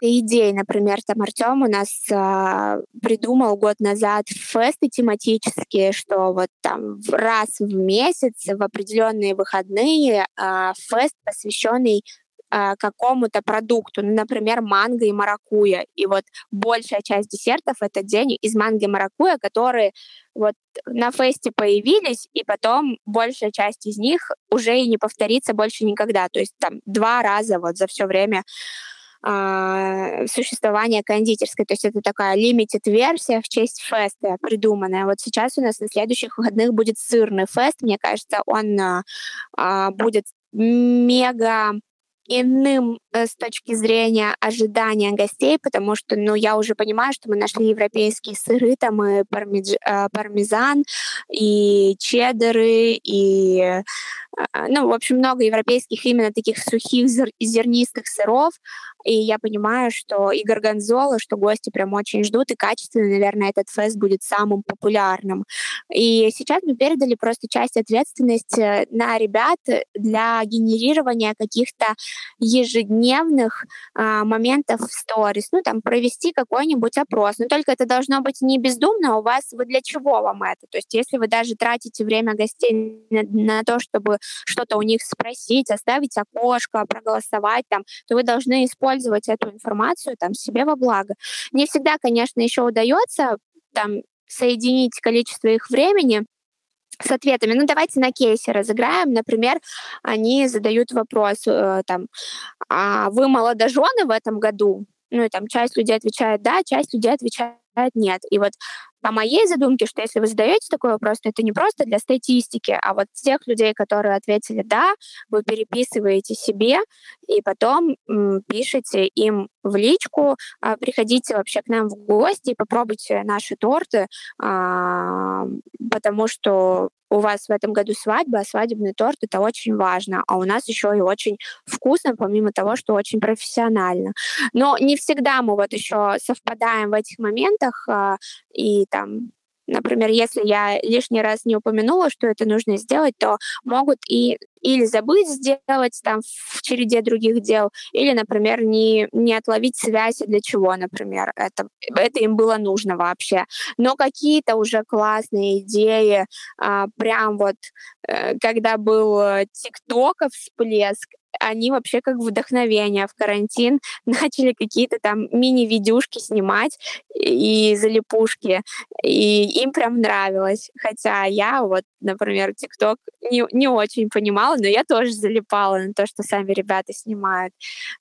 идей. Например, там Артем у нас э, придумал год назад фесты тематические, что вот там раз в месяц в определенные выходные э, фест, посвященный какому-то продукту, ну, например, манго и маракуя. И вот большая часть десертов — это день из манго и маракуя, которые вот на фесте появились, и потом большая часть из них уже и не повторится больше никогда. То есть там два раза вот за все время э, существования кондитерской. То есть это такая limited версия в честь феста придуманная. Вот сейчас у нас на следующих выходных будет сырный фест. Мне кажется, он э, будет мега иным э, с точки зрения ожидания гостей, потому что, ну, я уже понимаю, что мы нашли европейские сыры, там и э, пармезан, и чеддеры, и а, ну, в общем, много европейских именно таких сухих зер- зернистых сыров, и я понимаю, что и горгонзола, что гости прям очень ждут, и качественно, наверное, этот фест будет самым популярным. И сейчас мы передали просто часть ответственности на ребят для генерирования каких-то ежедневных а, моментов в сторис, ну, там, провести какой-нибудь опрос. Но только это должно быть не бездумно, а у вас, вы для чего вам это? То есть если вы даже тратите время гостей на, на то, чтобы что-то у них спросить, оставить окошко, проголосовать там, то вы должны использовать эту информацию там себе во благо. Не всегда, конечно, еще удается там соединить количество их времени, с ответами. Ну, давайте на кейсе разыграем. Например, они задают вопрос, э, там, а вы молодожены в этом году? Ну, и там часть людей отвечает да, часть людей отвечает нет. И вот по моей задумке, что если вы задаете такой вопрос, то это не просто для статистики, а вот тех людей, которые ответили «да», вы переписываете себе и потом м, пишете им в личку, а, приходите вообще к нам в гости и попробуйте наши торты, а, потому что у вас в этом году свадьба, а свадебный торт это очень важно, а у нас еще и очень вкусно, помимо того, что очень профессионально. Но не всегда мы вот еще совпадаем в этих моментах, а, и там Например, если я лишний раз не упомянула, что это нужно сделать, то могут и или забыть сделать там в череде других дел, или, например, не, не отловить связь, для чего, например, это, это им было нужно вообще. Но какие-то уже классные идеи, а, прям вот, э, когда был тиктоков всплеск, они вообще как вдохновение в карантин <laughs> начали какие-то там мини-видюшки снимать и залипушки, и им прям нравилось. Хотя я вот, например, ТикТок не, не очень понимала, но я тоже залипала на то, что сами ребята снимают.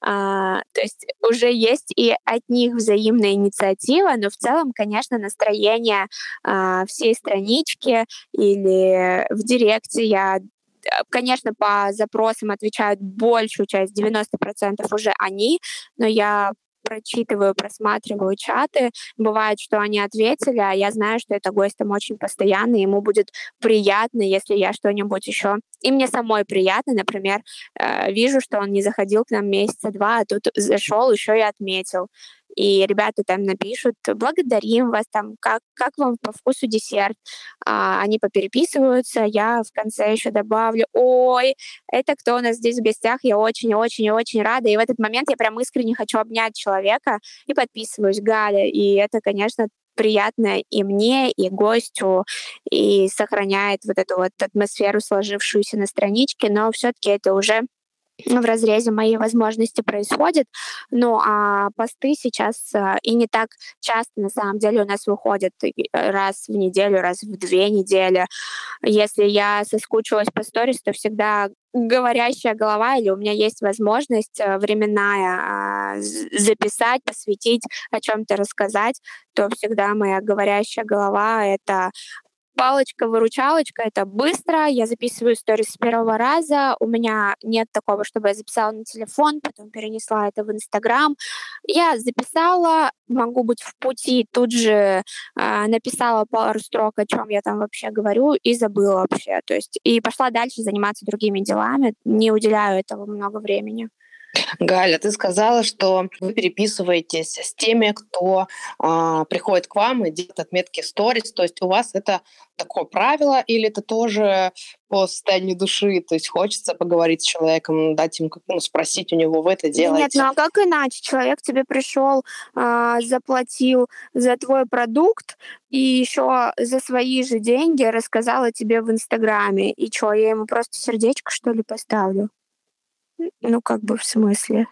А, то есть уже есть и от них взаимная инициатива, но в целом, конечно, настроение а, всей странички или в директе я конечно, по запросам отвечают большую часть, 90% уже они, но я прочитываю, просматриваю чаты. Бывает, что они ответили, а я знаю, что это гость там очень постоянный, ему будет приятно, если я что-нибудь еще... И мне самой приятно, например, э, вижу, что он не заходил к нам месяца два, а тут зашел, еще и отметил и ребята там напишут, благодарим вас, там, как, как вам по вкусу десерт. А, они попереписываются, я в конце еще добавлю, ой, это кто у нас здесь в гостях, я очень-очень-очень рада. И в этот момент я прям искренне хочу обнять человека и подписываюсь, Галя. И это, конечно, приятно и мне, и гостю, и сохраняет вот эту вот атмосферу, сложившуюся на страничке, но все-таки это уже в разрезе моей возможности происходит. Ну, а посты сейчас э, и не так часто, на самом деле, у нас выходят раз в неделю, раз в две недели. Если я соскучилась по сторис, то всегда говорящая голова или у меня есть возможность э, временная записать, посвятить, о чем-то рассказать, то всегда моя говорящая голова — это Палочка-выручалочка — это быстро, я записываю историю с первого раза, у меня нет такого, чтобы я записала на телефон, потом перенесла это в Инстаграм. Я записала, могу быть в пути, тут же э, написала пару строк, о чем я там вообще говорю, и забыла вообще. То есть и пошла дальше заниматься другими делами, не уделяю этого много времени. Галя, ты сказала, что вы переписываетесь с теми, кто э, приходит к вам и делает отметки сторис. То есть у вас это такое правило или это тоже по состоянию души? То есть хочется поговорить с человеком, дать ему, ну, спросить у него, вы это делаете? Нет, ну а как иначе? Человек тебе пришел, э, заплатил за твой продукт и еще за свои же деньги рассказала тебе в Инстаграме. И что, я ему просто сердечко, что ли, поставлю? Ну, как бы в смысле.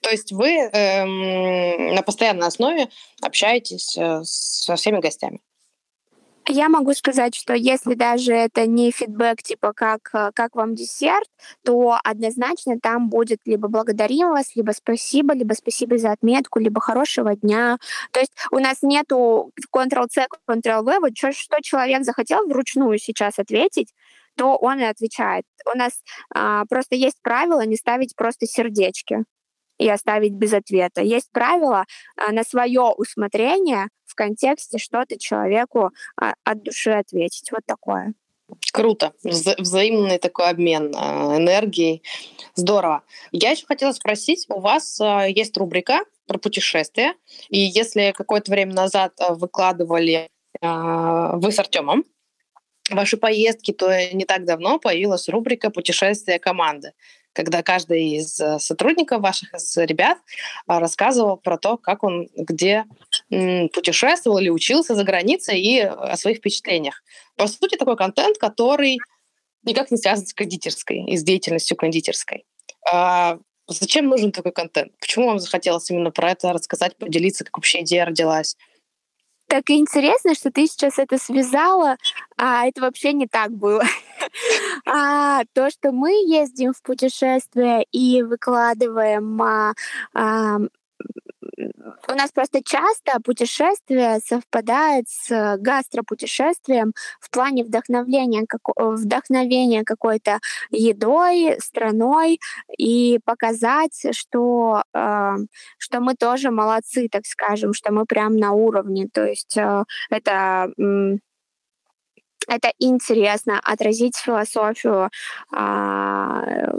То есть вы эм, на постоянной основе общаетесь э, со всеми гостями? Я могу сказать, что если даже это не фидбэк, типа как, э, как вам десерт, то однозначно там будет либо благодарим вас, либо спасибо, либо спасибо за отметку, либо хорошего дня. То есть у нас нету Ctrl-C, Ctrl-V, вот что, что человек захотел вручную сейчас ответить, то он и отвечает. У нас а, просто есть правило не ставить просто сердечки и оставить без ответа. Есть правило а, на свое усмотрение в контексте что-то человеку а, от души ответить. Вот такое. Круто. Вза- взаимный такой обмен а, энергией. Здорово. Я еще хотела спросить, у вас а, есть рубрика про путешествия, и если какое-то время назад а, выкладывали вы с Артемом ваши поездки, то не так давно появилась рубрика «Путешествия команды», когда каждый из э, сотрудников ваших, из ребят а, рассказывал про то, как он где путешествовал или учился за границей и о своих впечатлениях. По сути, такой контент, который никак не связан с кондитерской и с деятельностью кондитерской. А зачем нужен такой контент? Почему вам захотелось именно про это рассказать, поделиться, как вообще идея родилась? Так интересно, что ты сейчас это связала, а это вообще не так было. <laughs> а, то, что мы ездим в путешествия и выкладываем а, а, у нас просто часто путешествие совпадает с гастропутешествием в плане вдохновения, как, вдохновения какой-то едой, страной и показать, что, э, что мы тоже молодцы, так скажем, что мы прям на уровне. То есть э, это это интересно отразить философию, э,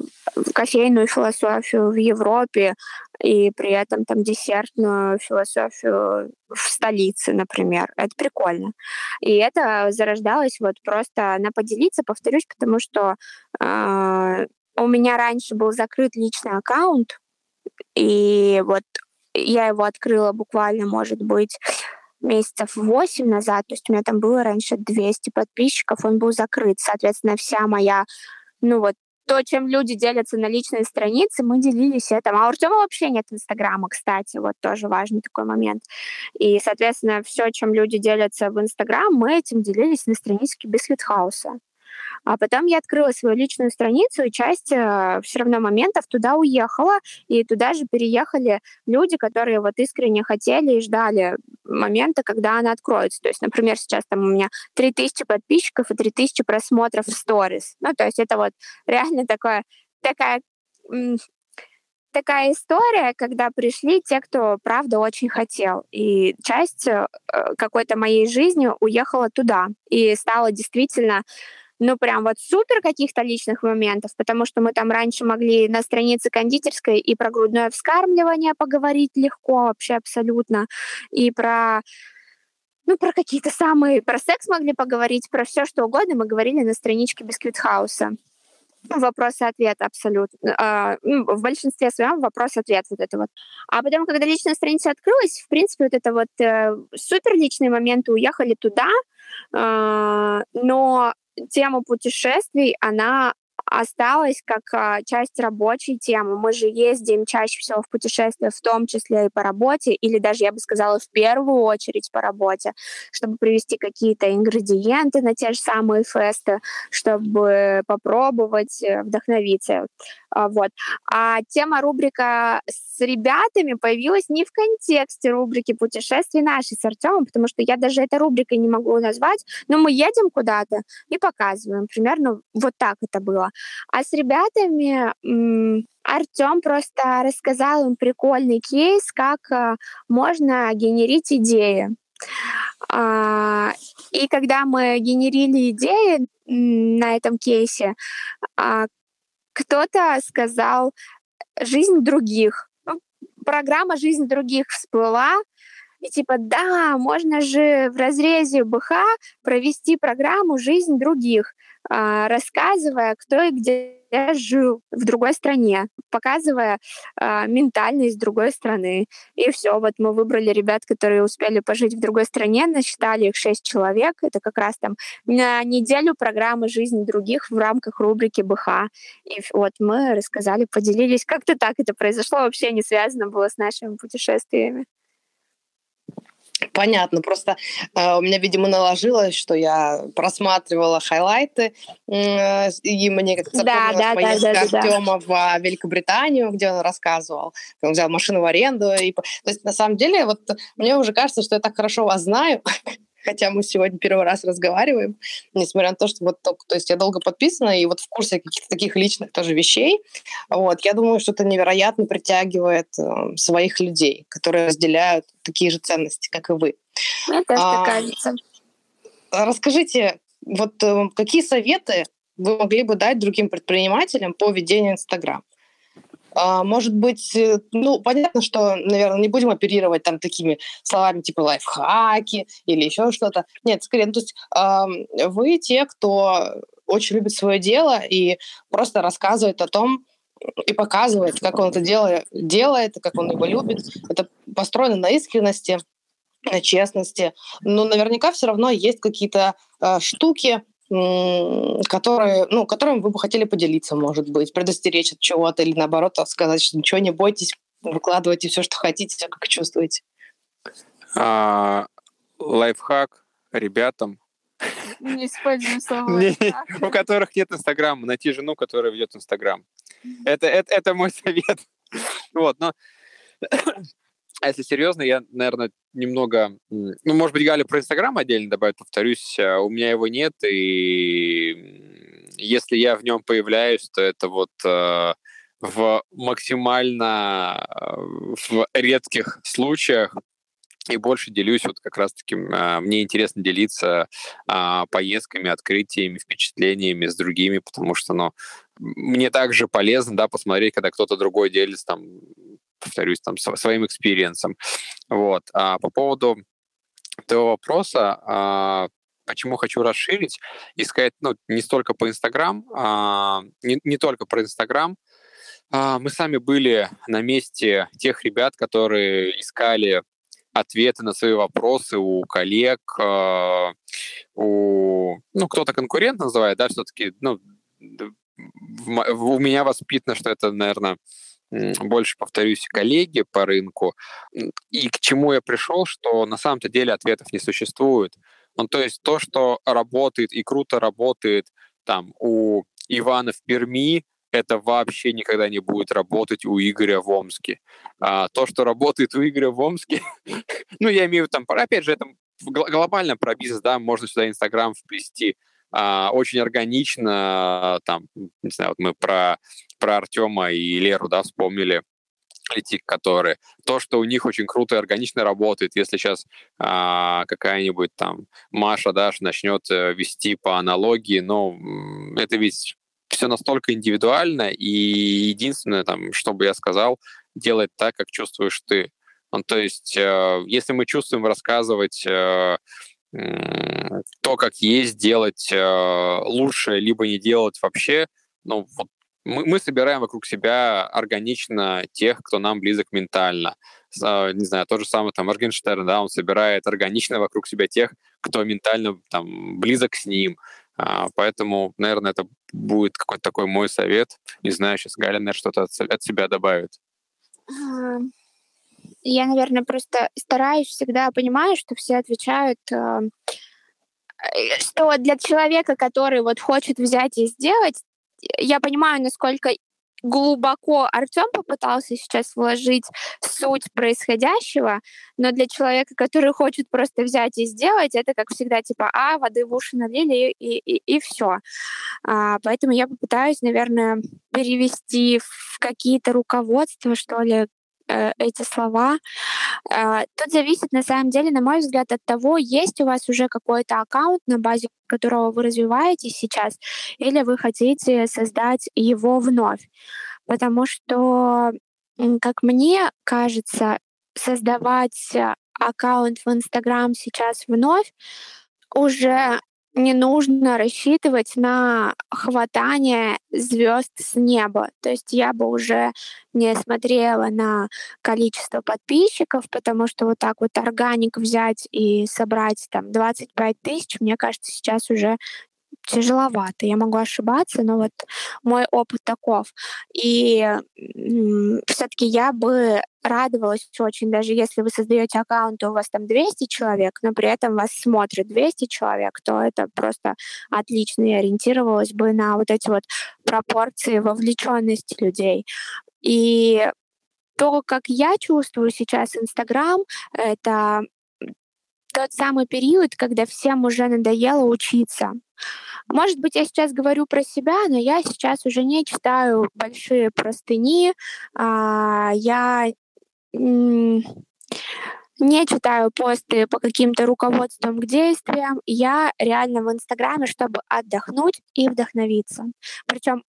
кофейную философию в Европе и при этом там десертную философию в столице, например. Это прикольно. И это зарождалось вот просто на поделиться, повторюсь, потому что э, у меня раньше был закрыт личный аккаунт, и вот я его открыла буквально, может быть, месяцев 8 назад, то есть у меня там было раньше 200 подписчиков, он был закрыт. Соответственно, вся моя, ну вот, то, чем люди делятся на личной странице, мы делились этим. А у Артема вообще нет Инстаграма, кстати, вот тоже важный такой момент. И, соответственно, все, чем люди делятся в Инстаграм, мы этим делились на страничке Бисквит Хауса. А потом я открыла свою личную страницу, и часть э, все равно моментов туда уехала, и туда же переехали люди, которые вот искренне хотели и ждали момента, когда она откроется. То есть, например, сейчас там у меня 3000 подписчиков и 3000 просмотров в сторис. Ну, то есть это вот реально такое, такая такая история, когда пришли те, кто правда очень хотел. И часть э, какой-то моей жизни уехала туда. И стала действительно ну, прям вот супер каких-то личных моментов, потому что мы там раньше могли на странице кондитерской и про грудное вскармливание поговорить легко вообще абсолютно, и про ну, про какие-то самые... Про секс могли поговорить, про все что угодно мы говорили на страничке Biscuit House а. Вопрос-ответ абсолютно. А, ну, в большинстве своем вопрос-ответ вот это вот. А потом, когда личная страница открылась, в принципе, вот это вот э, супер личные моменты уехали туда, э, но тема путешествий, она осталось как а, часть рабочей темы. Мы же ездим чаще всего в путешествия, в том числе и по работе, или даже, я бы сказала, в первую очередь по работе, чтобы привести какие-то ингредиенты на те же самые фесты, чтобы попробовать, э, вдохновиться. А, вот. А тема рубрика с ребятами появилась не в контексте рубрики путешествий нашей с Артемом, потому что я даже этой рубрикой не могу назвать, но мы едем куда-то и показываем. Примерно вот так это было. А с ребятами Артем просто рассказал им прикольный кейс, как а, можно генерить идеи. А, и когда мы генерили идеи на этом кейсе, кто-то сказал «жизнь других». Ну, программа «Жизнь других» всплыла, и типа, да, можно же в разрезе БХ провести программу «Жизнь других», а, рассказывая, кто и где жил в другой стране, показывая э, ментальность другой страны. И все, вот мы выбрали ребят, которые успели пожить в другой стране, насчитали их шесть человек. Это как раз там на неделю программы жизни других в рамках рубрики БХ. И вот мы рассказали, поделились. Как-то так это произошло, вообще не связано было с нашими путешествиями. Понятно, просто э, у меня, видимо, наложилось, что я просматривала хайлайты, э, и мне как-то да, да, поездка да, да, Артема да. в Великобританию, где он рассказывал, он взял машину в аренду. И... То есть, на самом деле, вот мне уже кажется, что я так хорошо вас знаю, <laughs> хотя мы сегодня первый раз разговариваем, несмотря на то, что вот то есть я долго подписана и вот в курсе каких-то таких личных тоже вещей. Вот, я думаю, что это невероятно притягивает э, своих людей, которые разделяют такие же ценности, как и вы. Мне тоже а, кажется. Расскажите, вот э, какие советы вы могли бы дать другим предпринимателям по ведению Инстаграм? А, может быть, э, ну, понятно, что, наверное, не будем оперировать там такими словами типа лайфхаки или еще что-то. Нет, скорее, ну, то есть вы те, кто очень любит свое дело и просто рассказывает о том, и показывает, как он это дело, делает, как он его любит. Это построено на искренности, на честности. Но наверняка все равно есть какие-то э, штуки, которые, ну, которым вы бы хотели поделиться, может быть, предостеречь от чего-то или наоборот сказать, что ничего не бойтесь, выкладывайте все, что хотите, все, как чувствуете. А, лайфхак ребятам. Не используем слово У которых нет Инстаграма, найти жену, которая ведет Инстаграм. Это, это, это мой совет. Вот, но а если серьезно, я, наверное, немного... Ну, может быть, Галя про Инстаграм отдельно добавит, повторюсь. А, у меня его нет, и если я в нем появляюсь, то это вот э, в максимально э, в редких случаях и больше делюсь вот как раз-таки э, мне интересно делиться э, поездками, открытиями, впечатлениями с другими, потому что, ну, мне также полезно, да, посмотреть, когда кто-то другой делится там повторюсь, там, своим experience ом. Вот. А по поводу этого вопроса, а, почему хочу расширить, искать, ну, не столько по Инстаграм, а, не, не только про Инстаграм, а, мы сами были на месте тех ребят, которые искали ответы на свои вопросы у коллег, а, у, ну, кто-то конкурент называет, да, все-таки, ну, у меня воспитано, что это, наверное, больше, повторюсь, коллеги по рынку. И к чему я пришел, что на самом-то деле ответов не существует. Ну, то есть то, что работает и круто работает там у Ивана в Перми, это вообще никогда не будет работать у Игоря в Омске. А то, что работает у Игоря в Омске, <laughs> ну, я имею в виду, там, опять же, это глобально про бизнес, да, можно сюда Инстаграм вплести, а, очень органично, там, не знаю, вот мы про, про Артема и Леру, да, вспомнили, эти, которые то, что у них очень круто и органично работает, если сейчас а, какая-нибудь там Маша Даш начнет э, вести по аналогии, но это ведь все настолько индивидуально, и единственное, там, что бы я сказал, делать так, как чувствуешь ты. Ну, то есть, э, если мы чувствуем рассказывать э, то, как есть, делать э, лучше, либо не делать вообще, ну, вот мы, мы собираем вокруг себя органично тех, кто нам близок ментально. Не знаю, то же самое там Моргенштерн, да, он собирает органично вокруг себя тех, кто ментально там близок с ним. А, поэтому, наверное, это будет какой-то такой мой совет. Не знаю, сейчас Галя, наверное, что-то от, себя добавит. Я, наверное, просто стараюсь всегда, понимаю, что все отвечают э, что для человека, который вот хочет взять и сделать, я понимаю, насколько глубоко Артем попытался сейчас вложить суть происходящего, но для человека, который хочет просто взять и сделать, это как всегда типа а воды в уши налили и и, и все. А, поэтому я попытаюсь, наверное, перевести в какие-то руководства что ли Э, эти слова. Э, тут зависит, на самом деле, на мой взгляд, от того, есть у вас уже какой-то аккаунт, на базе которого вы развиваетесь сейчас, или вы хотите создать его вновь. Потому что, как мне кажется, создавать аккаунт в Инстаграм сейчас вновь уже не нужно рассчитывать на хватание звезд с неба. То есть я бы уже не смотрела на количество подписчиков, потому что вот так вот органик взять и собрать там 25 тысяч, мне кажется, сейчас уже тяжеловато. Я могу ошибаться, но вот мой опыт таков. И все-таки я бы радовалась очень, даже если вы создаете аккаунт, у вас там 200 человек, но при этом вас смотрит 200 человек, то это просто отлично. Я ориентировалась бы на вот эти вот пропорции вовлеченности людей. И то, как я чувствую сейчас Инстаграм, это тот самый период, когда всем уже надоело учиться. Может быть, я сейчас говорю про себя, но я сейчас уже не читаю большие простыни, а, я не читаю посты по каким-то руководствам к действиям. Я реально в Инстаграме, чтобы отдохнуть и вдохновиться. Причем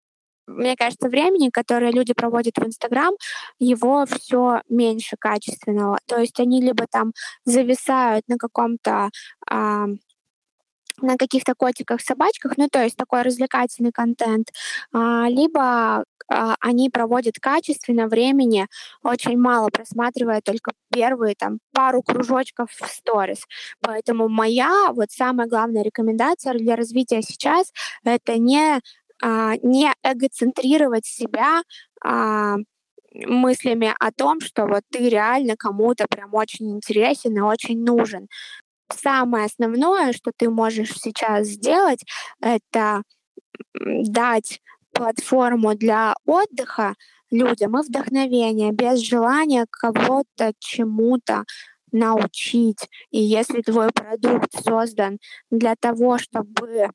мне кажется, времени, которое люди проводят в Инстаграм, его все меньше качественного. То есть они либо там зависают на каком-то а, на каких-то котиках, собачках, ну то есть такой развлекательный контент, а, либо они проводят качественно времени, очень мало просматривая только первые там пару кружочков в сторис. Поэтому моя вот самая главная рекомендация для развития сейчас это не а, не эгоцентрировать себя а, мыслями о том, что вот ты реально кому-то прям очень интересен и очень нужен. Самое основное, что ты можешь сейчас сделать, это дать платформу для отдыха людям и вдохновения, без желания кого-то чему-то научить. И если твой продукт создан для того, чтобы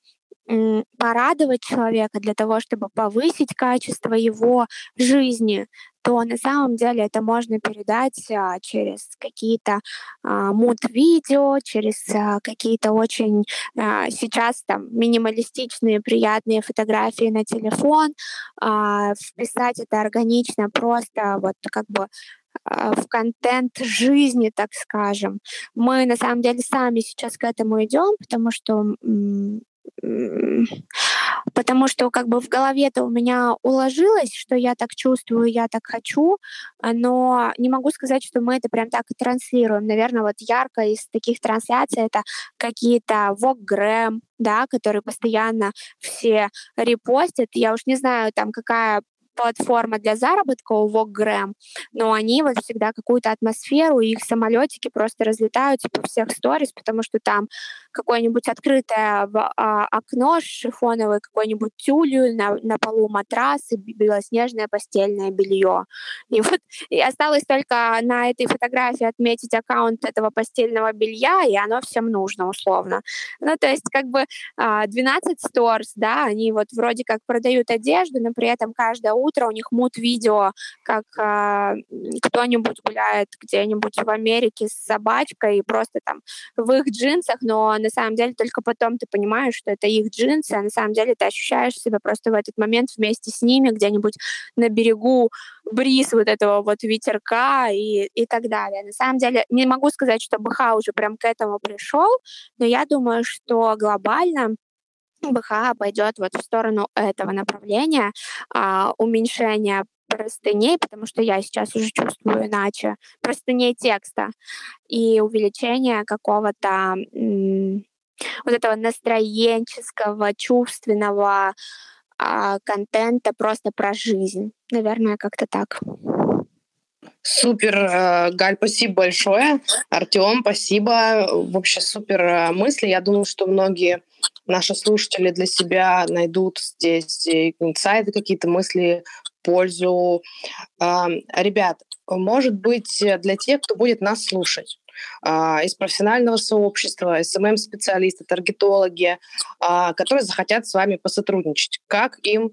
порадовать человека, для того, чтобы повысить качество его жизни, то на самом деле это можно передать а, через какие-то а, мут-видео, через а, какие-то очень сейчас там минималистичные, приятные фотографии на телефон, вписать это органично просто вот как бы в контент жизни, так скажем. Мы на самом деле сами сейчас к этому идем, потому что потому что как бы в голове-то у меня уложилось, что я так чувствую, я так хочу, но не могу сказать, что мы это прям так и транслируем. Наверное, вот ярко из таких трансляций это какие-то Вокгрэм, да, которые постоянно все репостят. Я уж не знаю, там какая платформа для заработка у Вокгрэм, но они вот всегда какую-то атмосферу, их самолетики просто разлетаются по всех сторис, потому что там какое-нибудь открытое а, окно шифоновое, какой-нибудь тюлью, на, на полу матрас и белоснежное постельное белье. И вот и осталось только на этой фотографии отметить аккаунт этого постельного белья, и оно всем нужно условно. Ну, то есть как бы 12 а, stores, да, они вот вроде как продают одежду, но при этом каждое утро у них мут видео, как а, кто-нибудь гуляет где-нибудь в Америке с собачкой и просто там в их джинсах, но на самом деле только потом ты понимаешь, что это их джинсы, а на самом деле ты ощущаешь себя просто в этот момент вместе с ними где-нибудь на берегу бриз вот этого вот ветерка и, и так далее. На самом деле не могу сказать, что БХ уже прям к этому пришел, но я думаю, что глобально БХ пойдет вот в сторону этого направления, а, уменьшения простыней, потому что я сейчас уже чувствую иначе, простыней текста и увеличение какого-то вот этого настроенческого, чувственного а, контента просто про жизнь. Наверное, как-то так. Супер, э, Галь, спасибо большое. Артем, спасибо. Вообще супер э, мысли. Я думаю, что многие наши слушатели для себя найдут здесь инсайты, какие-то мысли, пользу. Ребят, может быть, для тех, кто будет нас слушать, а, из профессионального сообщества, СММ-специалисты, таргетологи, а, которые захотят с вами посотрудничать. Как им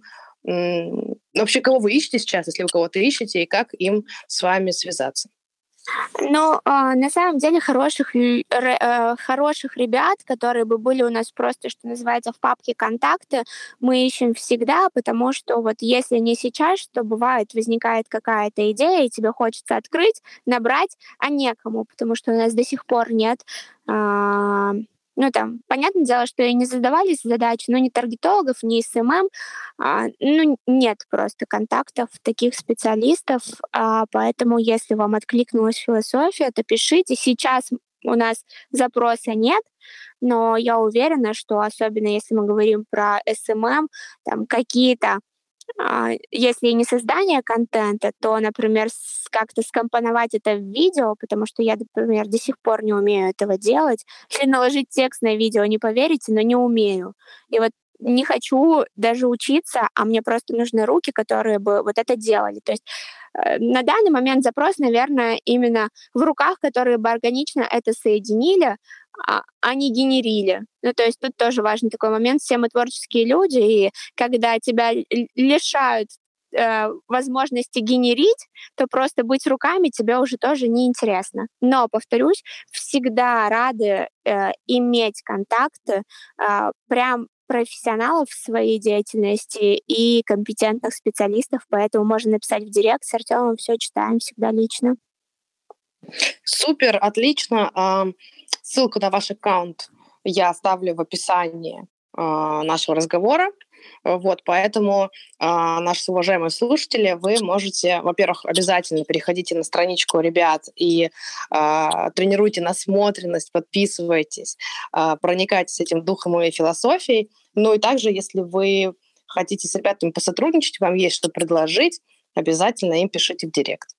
вообще кого вы ищете сейчас, если вы кого-то ищете, и как им с вами связаться? Ну, а, на самом деле хороших, э, хороших ребят, которые бы были у нас просто, что называется, в папке контакты, мы ищем всегда, потому что вот если не сейчас, то бывает, возникает какая-то идея, и тебе хочется открыть, набрать, а некому, потому что у нас до сих пор нет а, ну, там, понятное дело, что и не задавались задачи, но ни таргетологов, ни SMM, а, ну, нет просто контактов таких специалистов, а, поэтому если вам откликнулась философия, то пишите. Сейчас у нас запроса нет, но я уверена, что особенно если мы говорим про SMM, там какие-то если не создание контента, то, например, как-то скомпоновать это в видео, потому что я, например, до сих пор не умею этого делать. <laughs> Если наложить текст на видео, не поверите, но не умею. И вот не хочу даже учиться, а мне просто нужны руки, которые бы вот это делали. То есть э, на данный момент запрос, наверное, именно в руках, которые бы органично это соединили, а, а не генерили. Ну, то есть тут тоже важный такой момент. Все мы творческие люди, и когда тебя лишают э, возможности генерить, то просто быть руками тебе уже тоже неинтересно. Но, повторюсь, всегда рады э, иметь контакты э, прям профессионалов в своей деятельности и компетентных специалистов, поэтому можно написать в директ с Артемом, все читаем всегда лично. Супер, отлично. Ссылку на ваш аккаунт я оставлю в описании нашего разговора. Вот, поэтому, э, наши уважаемые слушатели, вы можете, во-первых, обязательно переходите на страничку ребят и э, тренируйте насмотренность, подписывайтесь, э, проникайтесь этим духом и философией. Ну и также, если вы хотите с ребятами посотрудничать, вам есть что предложить, обязательно им пишите в директ.